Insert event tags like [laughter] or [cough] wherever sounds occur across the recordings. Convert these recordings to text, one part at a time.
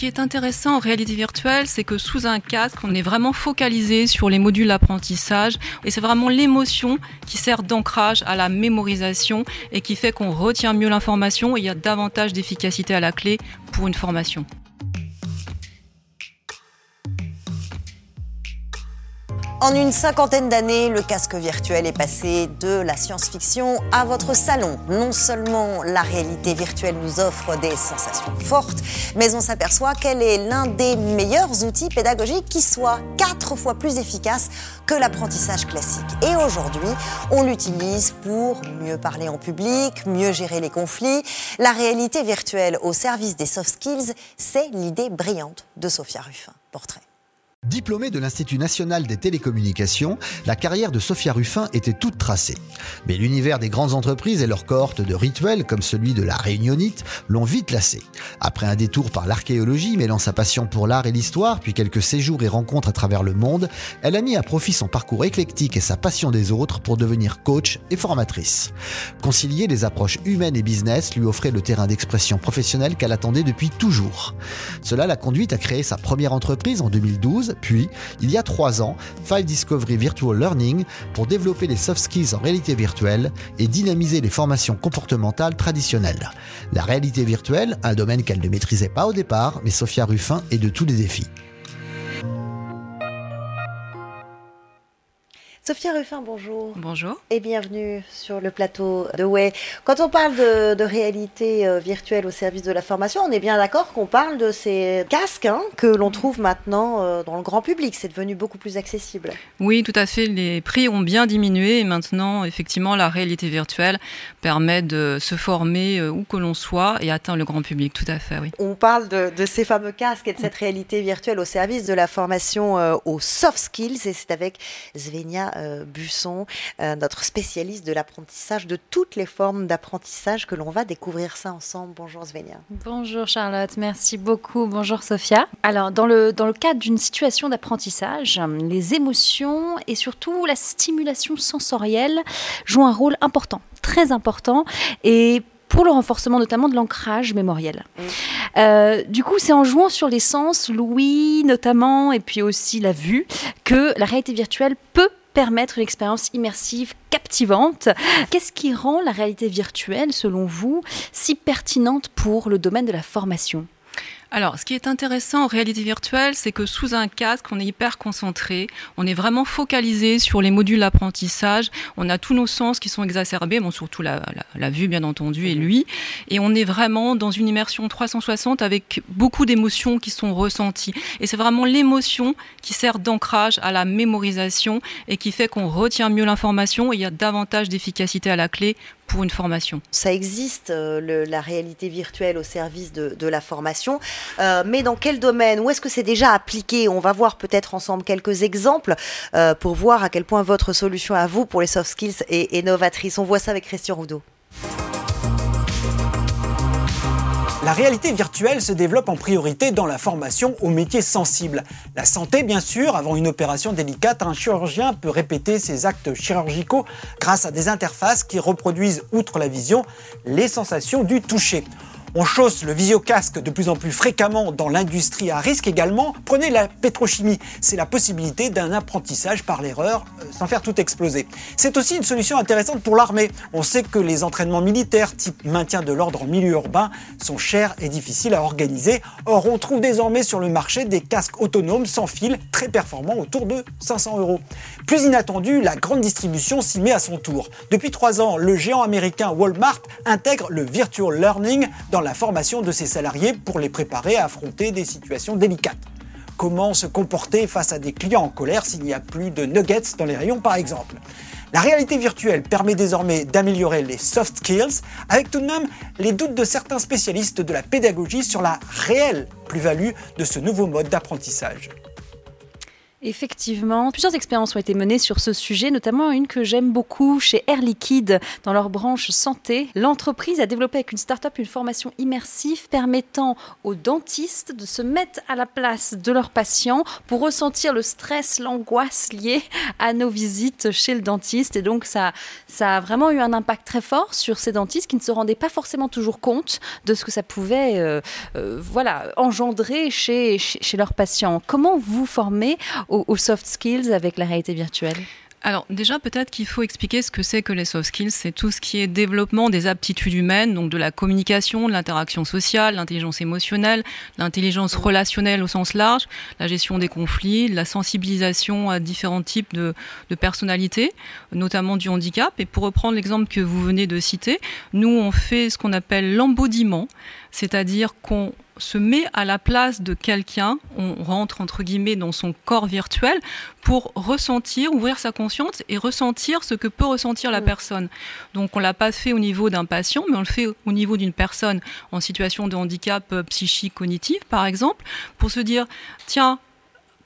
qui est intéressant en réalité virtuelle, c'est que sous un casque, on est vraiment focalisé sur les modules d'apprentissage et c'est vraiment l'émotion qui sert d'ancrage à la mémorisation et qui fait qu'on retient mieux l'information et il y a davantage d'efficacité à la clé pour une formation. En une cinquantaine d'années, le casque virtuel est passé de la science-fiction à votre salon. Non seulement la réalité virtuelle nous offre des sensations fortes, mais on s'aperçoit qu'elle est l'un des meilleurs outils pédagogiques qui soit quatre fois plus efficace que l'apprentissage classique. Et aujourd'hui, on l'utilise pour mieux parler en public, mieux gérer les conflits. La réalité virtuelle au service des soft skills, c'est l'idée brillante de Sophia Ruffin. Portrait. Diplômée de l'Institut national des télécommunications, la carrière de Sophia Ruffin était toute tracée. Mais l'univers des grandes entreprises et leur cohorte de rituels, comme celui de la réunionite, l'ont vite lassée. Après un détour par l'archéologie, mêlant sa passion pour l'art et l'histoire, puis quelques séjours et rencontres à travers le monde, elle a mis à profit son parcours éclectique et sa passion des autres pour devenir coach et formatrice. Concilier les approches humaines et business lui offrait le terrain d'expression professionnelle qu'elle attendait depuis toujours. Cela l'a conduite à créer sa première entreprise en 2012 puis, il y a trois ans, Five Discovery Virtual Learning pour développer les soft skills en réalité virtuelle et dynamiser les formations comportementales traditionnelles. La réalité virtuelle, un domaine qu'elle ne maîtrisait pas au départ, mais Sophia Ruffin est de tous les défis. Sophia Ruffin, bonjour. Bonjour. Et bienvenue sur le plateau de Way. Quand on parle de, réalité euh, virtuelle au service de la formation, on est bien d'accord qu'on parle de ces casques hein, que l'on trouve maintenant euh, dans le grand public. C'est devenu beaucoup plus accessible. Oui, tout à fait. Les prix ont bien diminué et maintenant, effectivement, la réalité virtuelle permet de se former euh, où que l'on soit et atteindre le grand public. Tout à fait, oui. On parle de, ces fameux casques et de cette réalité virtuelle au service de la formation aux soft skills et c'est avec Svenia euh, Busson, euh, notre spécialiste de l'apprentissage, de toutes les formes d'apprentissage que l'on va découvrir ça ensemble. Bonjour Svenia. Bonjour Charlotte, merci beaucoup. Bonjour Sophia. Alors, dans le, dans le cadre d'une situation d'apprentissage, les émotions et surtout la stimulation sensorielle jouent un rôle important, très important. Et pour le renforcement notamment de l'ancrage mémoriel. Mm. Euh, du coup, c'est en jouant sur les sens, l'ouïe notamment, et puis aussi la vue, que la réalité virtuelle peut permettre une expérience immersive captivante. Qu'est-ce qui rend la réalité virtuelle, selon vous, si pertinente pour le domaine de la formation? Alors, ce qui est intéressant en réalité virtuelle, c'est que sous un casque, on est hyper concentré, on est vraiment focalisé sur les modules d'apprentissage, on a tous nos sens qui sont exacerbés, bon, surtout la, vue bien entendu et lui, et on est vraiment dans une immersion 360 avec beaucoup d'émotions qui sont ressenties. Et c'est vraiment l'émotion qui sert d'ancrage à la mémorisation et qui fait qu'on retient mieux l'information et il y a davantage d'efficacité à la clé pour une formation. Ça existe, euh, la réalité virtuelle au service de, la formation, euh, mais dans quel domaine? Où est-ce que c'est déjà appliqué? On va voir peut-être ensemble quelques exemples euh, pour voir à quel point votre solution à vous pour les soft skills est, novatrice. On voit ça avec Christian Roudot. La réalité virtuelle se développe en priorité dans la formation aux métiers sensibles. La santé, bien sûr, avant une opération délicate, un chirurgien peut répéter ses actes chirurgicaux grâce à des interfaces qui reproduisent, outre la vision, les sensations du toucher. On chausse le visiocasque de plus en plus fréquemment dans l'industrie à risque également. Prenez la pétrochimie, c'est la possibilité d'un apprentissage par l'erreur euh, sans faire tout exploser. C'est aussi une solution intéressante pour l'armée. On sait que les entraînements militaires type maintien de l'ordre en milieu urbain sont chers et difficiles à organiser. Or, on trouve désormais sur le marché des casques autonomes sans fil très performants autour de 500 euros. Plus inattendu, la grande distribution s'y met à son tour. Depuis trois ans, le géant américain Walmart intègre le virtual learning dans la formation de ses salariés pour les préparer à affronter des situations délicates. Comment se comporter face à des clients en colère s'il n'y a plus de nuggets dans les rayons par exemple? La réalité virtuelle permet désormais d'améliorer les soft skills, avec tout de même les doutes de certains spécialistes de la pédagogie sur la réelle plus-value de ce nouveau mode d'apprentissage. Effectivement, plusieurs expériences ont été menées sur ce sujet, notamment une que j'aime beaucoup chez Air Liquide dans leur branche santé. L'entreprise a développé avec une start-up une formation immersive permettant aux dentistes de se mettre à la place de leurs patients pour ressentir le stress, l'angoisse liée à nos visites chez le dentiste. Et donc ça, ça a vraiment eu un impact très fort sur ces dentistes qui ne se rendaient pas forcément toujours compte de ce que ça pouvait euh, euh, voilà, engendrer chez, chez, chez leurs patients. Comment vous formez aux, soft skills avec la réalité virtuelle alors déjà, peut-être qu'il faut expliquer ce que c'est que les soft skills. C'est tout ce qui est développement des aptitudes humaines, donc de la communication, de l'interaction sociale, l'intelligence émotionnelle, l'intelligence relationnelle au sens large, la gestion des conflits, la sensibilisation à différents types de, de personnalités, notamment du handicap. Et pour reprendre l'exemple que vous venez de citer, nous, on fait ce qu'on appelle l'embodiment, c'est-à-dire qu'on se met à la place de quelqu'un, on rentre entre guillemets dans son corps virtuel pour ressentir, ouvrir sa conscience et ressentir ce que peut ressentir la mm. personne. Donc on l'a pas fait au niveau d'un patient, mais on le fait au niveau d'une personne en situation de handicap euh, psychique cognitif par exemple, pour se dire tiens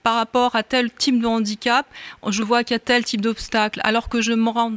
par rapport à tel type de handicap, je vois qu'il y a tel type d'obstacle, alors que je me rends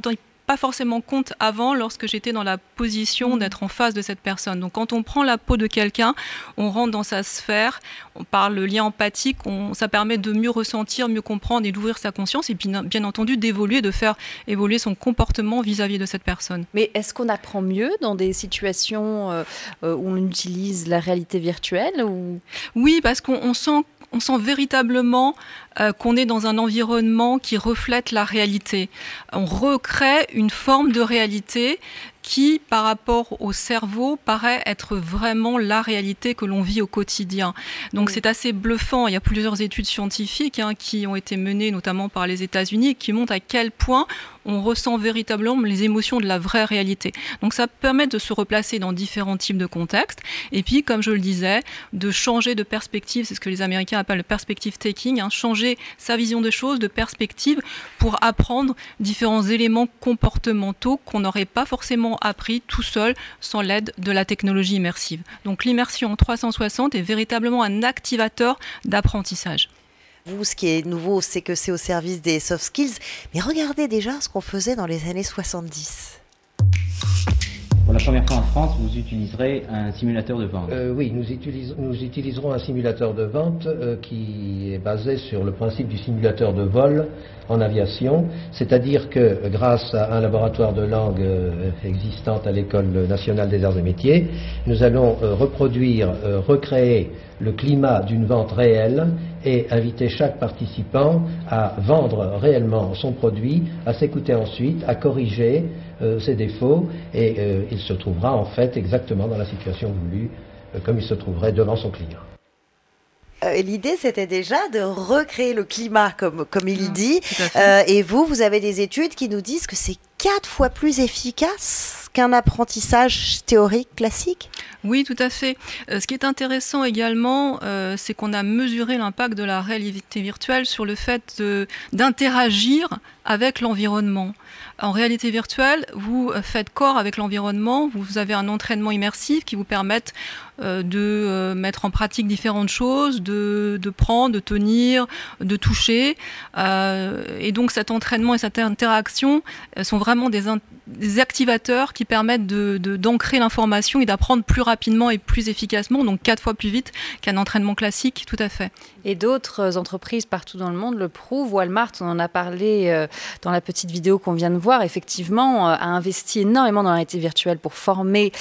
pas forcément compte avant lorsque j'étais dans la position mmh. d'être en face de cette personne. Donc quand on prend la peau de quelqu'un, on rentre dans sa sphère, on parle le lien empathique, on, ça permet de mieux ressentir, mieux comprendre et d'ouvrir sa conscience et puis bien entendu d'évoluer, de faire évoluer son comportement vis-à-vis de cette personne. Mais est-ce qu'on apprend mieux dans des situations euh, euh, où on utilise la réalité virtuelle ou... Oui, parce qu'on sent on sent véritablement euh, qu'on est dans un environnement qui reflète la réalité. On recrée une forme de réalité qui, par rapport au cerveau, paraît être vraiment la réalité que l'on vit au quotidien. Donc c'est assez bluffant. Il y a plusieurs études scientifiques hein, qui ont été menées notamment par les États-Unis qui montrent à quel point on ressent véritablement les émotions de la vraie réalité. Donc ça permet de se replacer dans différents types de contextes et puis, comme je le disais, de changer de perspective. C'est ce que les Américains appellent le perspective taking, hein, changer sa vision des choses, de perspective pour apprendre différents éléments comportementaux qu'on n'aurait pas forcément appris tout seul sans l'aide de la technologie immersive. Donc l'immersion 360 est véritablement un activateur d'apprentissage. Vous, ce qui est nouveau, c'est que c'est au service des soft skills. Mais regardez déjà ce qu'on faisait dans les années 70. Pour la première fois en France, vous utiliserez un simulateur de vente. Euh, Oui, nous, utiliserons un simulateur de vente euh, qui est basé sur le principe du simulateur de vol en aviation, c'est-à-dire que grâce à un laboratoire de langue euh, existant à l'École nationale des arts et métiers, nous allons reproduire, recréer le climat d'une vente réelle et inviter chaque participant à vendre réellement son produit, à s'écouter ensuite, à corriger ses défauts et euh, il se trouvera en fait exactement dans la situation voulue euh, comme il se trouverait devant son client. L'idée, c'était déjà de recréer le climat, comme, comme il mmh, dit. et vous, vous avez des études qui nous disent que c'est quatre fois plus efficace qu'un apprentissage théorique classique? Oui, tout à fait. ce qui est intéressant également, c'est qu'on a mesuré l'impact de la réalité virtuelle sur le fait d'interagir avec l'environnement. En réalité virtuelle, vous faites corps avec l'environnement, vous avez un entraînement immersif qui vous permet euh, de euh, mettre en pratique différentes choses, de, de prendre, de tenir, de toucher. Euh, et donc cet entraînement et cette interaction sont vraiment des, des, activateurs qui permettent d'ancrer de, de l'information et d'apprendre plus rapidement et plus efficacement, donc quatre fois plus vite qu'un entraînement classique, tout à fait. Et d'autres entreprises partout dans le monde le prouvent. Walmart, on en a parlé dans la petite vidéo qu'on vient de voir, effectivement, a investi énormément dans la réalité virtuelle pour former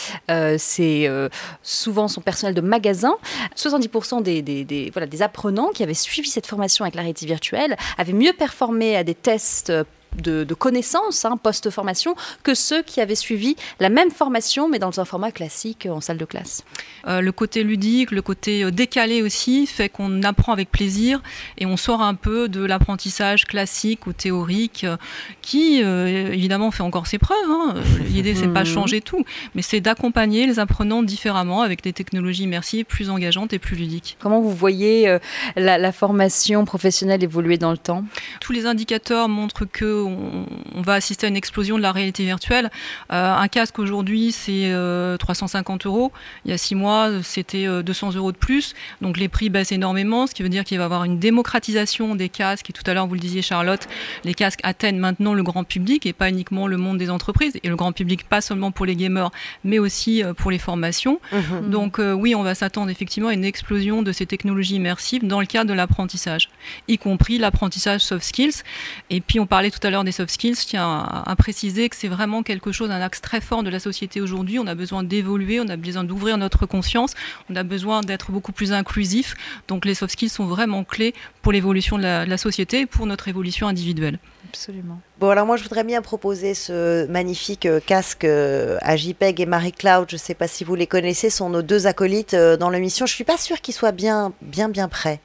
ces souvent son personnel de magasin. 70% des, voilà, des apprenants qui avaient suivi cette formation avec la réalité virtuelle avaient mieux performé à des tests euh, de, connaissances hein, post-formation que ceux qui avaient suivi la même formation mais dans un format classique en salle de classe. Euh, le côté ludique, le côté euh, décalé aussi fait qu'on apprend avec plaisir et on sort un peu de l'apprentissage classique ou théorique euh, qui évidemment fait encore ses preuves. Hein. L'idée c'est pas [laughs] changer tout, mais c'est d'accompagner les apprenants différemment avec des technologies immersives plus engageantes et plus ludiques. Comment vous voyez la, la formation professionnelle évoluer dans le temps? Tous les indicateurs montrent que on va assister à une explosion de la réalité virtuelle. Euh, un casque aujourd'hui, c'est 350 euros. Il y a six mois, c'était 200 euros de plus. Donc les prix baissent énormément, ce qui veut dire qu'il va y avoir une démocratisation des casques. Et tout à l'heure, vous le disiez, Charlotte, les casques atteignent maintenant le grand public et pas uniquement le monde des entreprises. Et le grand public, pas seulement pour les gamers, mais aussi pour les formations. Mhm. Donc oui, on va s'attendre effectivement à une explosion de ces technologies immersives dans le cadre de l'apprentissage, y compris l'apprentissage soft skills. Et puis on parlait tout à l'heure des soft skills, je tiens à, préciser que c'est vraiment quelque chose, un axe très fort de la société aujourd'hui. On a besoin d'évoluer, on a besoin d'ouvrir notre conscience, on a besoin d'être beaucoup plus inclusif. Donc les soft skills sont vraiment clés pour l'évolution de la, société et pour notre évolution individuelle. Absolument. Bon, alors moi, je voudrais bien proposer ce magnifique euh, casque euh, à JPEG et Marie-Claude. Je ne sais pas si vous les connaissez, sont nos deux acolytes euh, dans l'émission. Je ne suis pas sûre qu'ils soient bien, bien, bien prêts.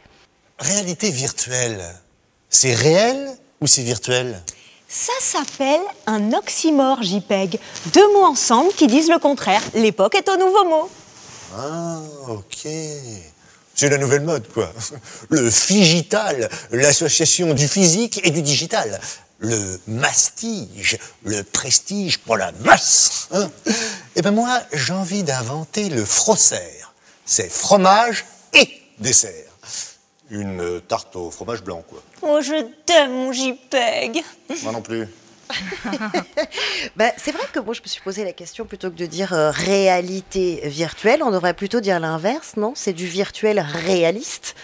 Réalité virtuelle, c'est réel ou c'est virtuel? Ça s'appelle un oxymore JPEG. Deux mots ensemble qui disent le contraire. L'époque est au nouveau mot. Ah, ok. C'est la nouvelle mode, quoi. Le Figital, l'association du physique et du digital. Le mastige, le prestige pour la masse. Hein. Eh ben moi, j'ai envie d'inventer le frosser. C'est fromage et dessert. Une tarte au fromage blanc, quoi. Oh, je t'aime, mon JPEG. Moi non plus. [laughs] bah, c'est vrai que moi, je me suis posé la question plutôt que de dire euh, réalité virtuelle, on devrait plutôt dire l'inverse, non? C'est du virtuel réaliste,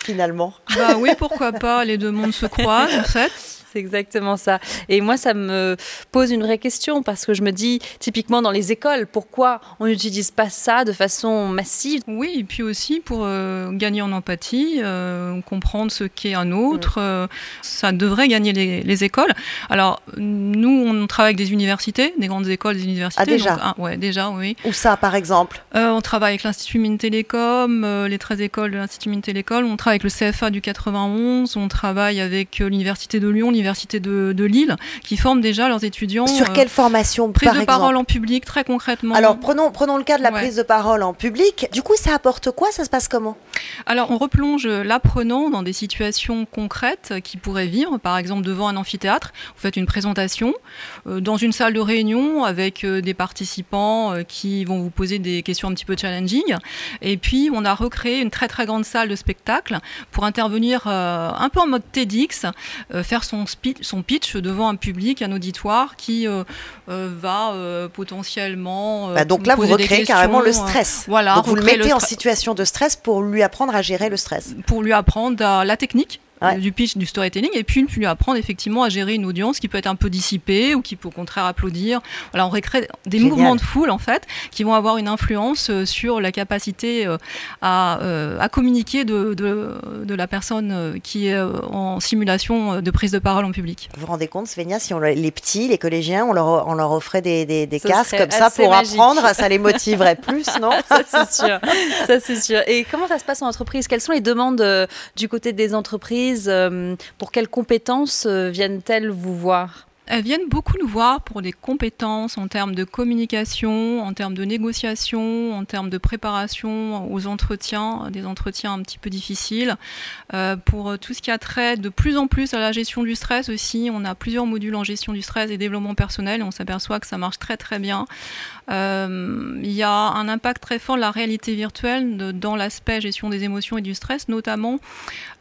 finalement. Bah oui, pourquoi pas? Les deux mondes se croisent, en fait. C'est exactement ça. Et moi, ça me pose une vraie question parce que je me dis, typiquement dans les écoles, pourquoi on n'utilise pas ça de façon massive? Oui, et puis aussi pour euh, gagner en empathie, euh, comprendre ce qu'est un autre. Euh, ça devrait gagner les, écoles. Alors, nous, on travaille avec des universités, des grandes écoles, des universités. Ah, déjà? ah, Ouais, déjà, oui. Où ça, par exemple? On travaille avec l'Institut Mines Télécom, les 13 écoles de l'Institut Mines Télécom. On travaille avec le CFA du 91. On travaille avec l'Université de Lyon, l'université de, Lille, qui forment déjà leurs étudiants. Sur quelle formation Prise de parole en public, très concrètement. Alors prenons, prenons le cas de la prise de parole en public. Du coup, ça apporte quoi? Ça se passe comment? Alors on replonge l'apprenant dans des situations concrètes qu'il pourrait vivre, par exemple devant un amphithéâtre. Vous faites une présentation euh, dans une salle de réunion avec euh, des participants euh, qui vont vous poser des questions un petit peu challenging. Et puis on a recréé une très très grande salle de spectacle pour intervenir un peu en mode TEDx, faire son son pitch devant un public, un auditoire qui euh, euh, va euh, potentiellement. Bah, donc là, vous recréez carrément le stress. voilà. Donc vous le mettez en situation de stress pour lui apprendre à gérer le stress. Pour lui apprendre la technique du pitch, du storytelling, et puis lui apprendre effectivement à gérer une audience qui peut être un peu dissipée ou qui peut au contraire applaudir. Voilà, on recrée des mouvements de foule en fait qui vont avoir une influence euh, sur la capacité euh, à, euh, à communiquer de, de, la personne qui est en simulation de prise de parole en public. Vous vous rendez compte, Svenia, si on, les petits, les collégiens, on leur, on leur offrait des, des, des casques comme ça pour apprendre, ça les motiverait plus, [laughs] non Ça c'est sûr. ça c'est sûr. Et comment ça se passe en entreprise? Quelles sont les demandes du côté des entreprises? Euh, pour quelles compétences euh, viennent-elles vous voir? Elles viennent beaucoup nous voir pour des compétences en termes de communication, en termes de négociation, en termes de préparation aux entretiens, des entretiens un petit peu difficiles. Euh, pour tout ce qui a trait de plus en plus à la gestion du stress aussi, on a plusieurs modules en gestion du stress et développement personnel et on s'aperçoit que ça marche très très bien. Euh, il y a un impact très fort de la réalité virtuelle dans l'aspect gestion des émotions et du stress, notamment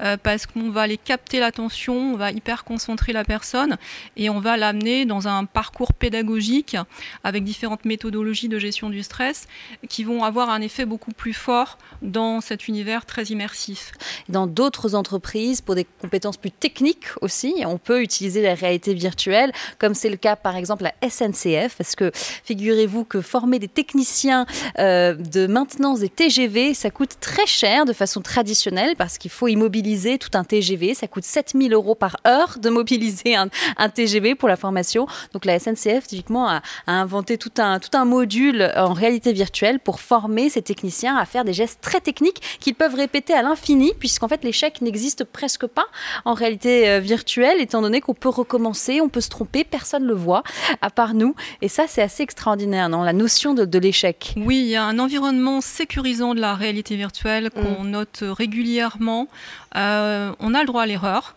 euh, parce qu'on va aller capter l'attention, on va hyper concentrer la personne et on va l'amener dans un parcours pédagogique avec différentes méthodologies de gestion du stress qui vont avoir un effet beaucoup plus fort dans cet univers très immersif. Dans d'autres entreprises, pour des compétences plus techniques aussi, on peut utiliser la réalité virtuelle, comme c'est le cas par exemple à SNCF, parce que figurez-vous que former des techniciens euh, de maintenance des TGV, ça coûte très cher de façon traditionnelle, parce qu'il faut immobiliser tout un TGV, ça coûte 7000 euros par heure de mobiliser un, un TGV pour la formation. Donc la SNCF, typiquement, a, inventé tout un, tout un module en réalité virtuelle pour former ces techniciens à faire des gestes très techniques qu'ils peuvent répéter à l'infini, puisqu'en fait l'échec n'existe presque pas en réalité euh, virtuelle, étant donné qu'on peut recommencer, on peut se tromper, personne ne le voit, à part nous. Et ça, c'est assez extraordinaire, non La notion de, l'échec. Oui, il y a un environnement sécurisant de la réalité virtuelle qu'on mm. note régulièrement. Euh, on a le droit à l'erreur.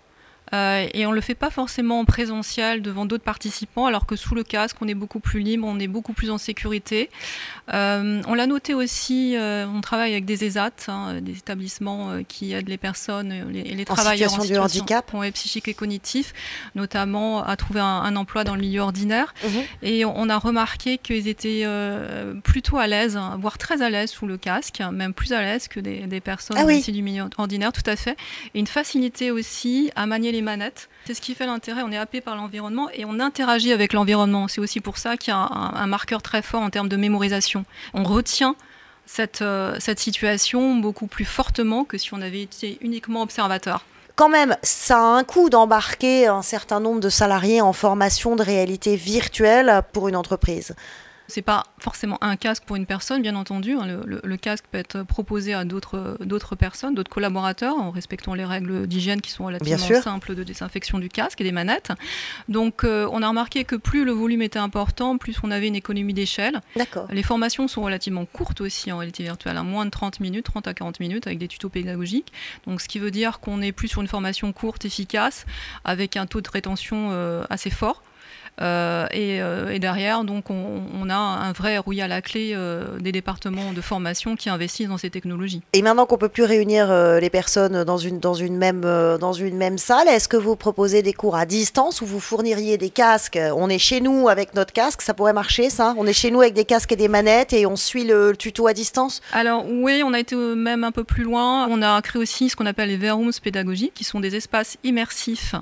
Euh, et on ne le fait pas forcément en présentiel devant d'autres participants, alors que sous le casque, on est beaucoup plus libre, on est beaucoup plus en sécurité. Euh, on l'a noté aussi, euh, on travaille avec des ESAT, hein, des établissements qui aident les personnes et les, travailleurs en situation, en situation de handicap, psychique et cognitif, notamment à trouver un, emploi dans le milieu ordinaire. Mhm. Et on, a remarqué qu'ils étaient plutôt à l'aise, hein, voire très à l'aise sous le casque, même plus à l'aise que des, personnes ah du milieu ordinaire, tout à fait. Et une facilité aussi à manier les C'est ce qui fait l'intérêt. On est happé par l'environnement et on interagit avec l'environnement. C'est aussi pour ça qu'il y a un, marqueur très fort en termes de mémorisation. On retient cette, euh, cette situation beaucoup plus fortement que si on avait été uniquement observateur quand même, ça a un coût d'embarquer un certain nombre de salariés en formation de réalité virtuelle pour une entreprise. C'est pas forcément un casque pour une personne, bien entendu. Hein. Le, casque peut être proposé à d'autres personnes, d'autres collaborateurs, en respectant les règles d'hygiène qui sont relativement simples de désinfection du casque et des manettes. Donc, euh, on a remarqué que plus le volume était important, plus on avait une économie d'échelle. Les formations sont relativement courtes aussi en réalité virtuelle, à moins de 30 minutes, 30 à 40 minutes, avec des tutos pédagogiques. Donc, ce qui veut dire qu'on est plus sur une formation courte, efficace, avec un taux de rétention euh, assez fort. Euh, euh, et, derrière, donc, on, a un vrai rouille à la clé euh, des départements de formation qui investissent dans ces technologies. Et maintenant qu'on peut plus réunir les personnes dans une, dans une, même, dans une même salle, est-ce que vous proposez des cours à distance ou vous fourniriez des casques? On est chez nous avec notre casque, ça pourrait marcher ça? On est chez nous avec des casques et des manettes et on suit le, tuto à distance? Alors oui, on a été même un peu plus loin. On a créé aussi ce qu'on appelle les Verrooms pédagogiques, qui sont des espaces immersifs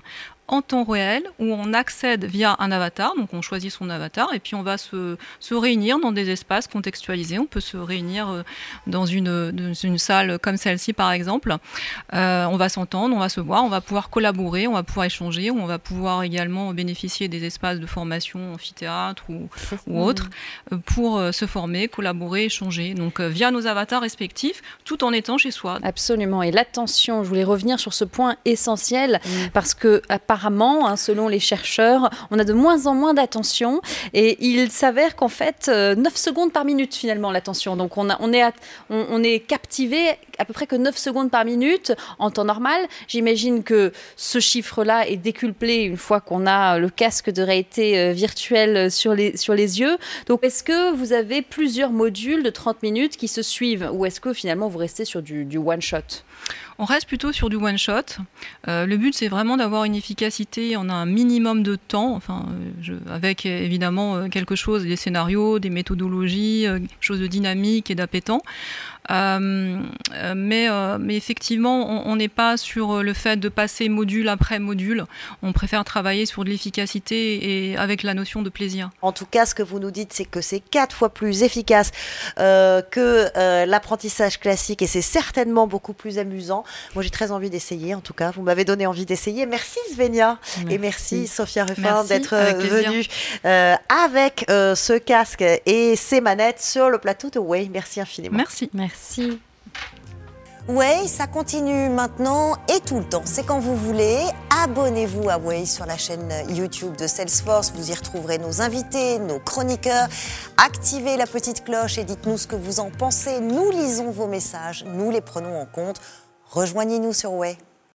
en temps réel où on accède via un avatar, donc on choisit son avatar et puis on va se, se réunir dans des espaces contextualisés. On peut se réunir euh, dans une, dans une salle comme celle-ci par exemple. Euh, on va s'entendre, on va se voir, on va pouvoir collaborer, on va pouvoir échanger, on va pouvoir également bénéficier des espaces de formation, amphithéâtre ou, ou autre, euh, pour se former, collaborer, échanger. Donc via nos avatars respectifs, tout en étant chez soi. Absolument. Et l'attention, je voulais revenir sur ce point essentiel mmh. parce que à apparemment, hein, selon les chercheurs, on a de moins en moins d'attention. Et il s'avère qu'en fait, 9 euh, secondes par minute finalement l'attention. Donc on, est, captivé à peu près que 9 secondes par minute en temps normal. J'imagine que ce chiffre-là est décuplé une fois qu'on a le casque de réalité euh, virtuelle sur les, sur les yeux. Donc est-ce que vous avez plusieurs modules de 30 minutes qui se suivent? Ou est-ce que finalement vous restez sur du one-shot on reste plutôt sur du one shot. Euh, le but, c'est vraiment d'avoir une efficacité en un minimum de temps, enfin, euh, avec évidemment euh, quelque chose, des scénarios, des méthodologies, quelque chose de dynamique et d'appétant. Euh, mais, euh, mais effectivement, on n'est pas sur le fait de passer module après module. On préfère travailler sur de l'efficacité et avec la notion de plaisir. En tout cas, ce que vous nous dites, c'est que c'est quatre fois plus efficace euh, que l'apprentissage classique et c'est certainement beaucoup plus amusant. Moi, j'ai très envie d'essayer. En tout cas, vous m'avez donné envie d'essayer. Merci Svenia et merci Sophia Ruffin d'être venue avec ce casque et ces manettes sur le plateau de Way. Merci infiniment. Merci. Merci. Merci. Way, ça continue maintenant et tout le temps. C'est quand vous voulez. Abonnez-vous à Way sur la chaîne YouTube de Salesforce. Vous y retrouverez nos invités, nos chroniqueurs. Activez la petite cloche et dites-nous ce que vous en pensez. Nous lisons vos messages, nous les prenons en compte. Rejoignez-nous sur Way.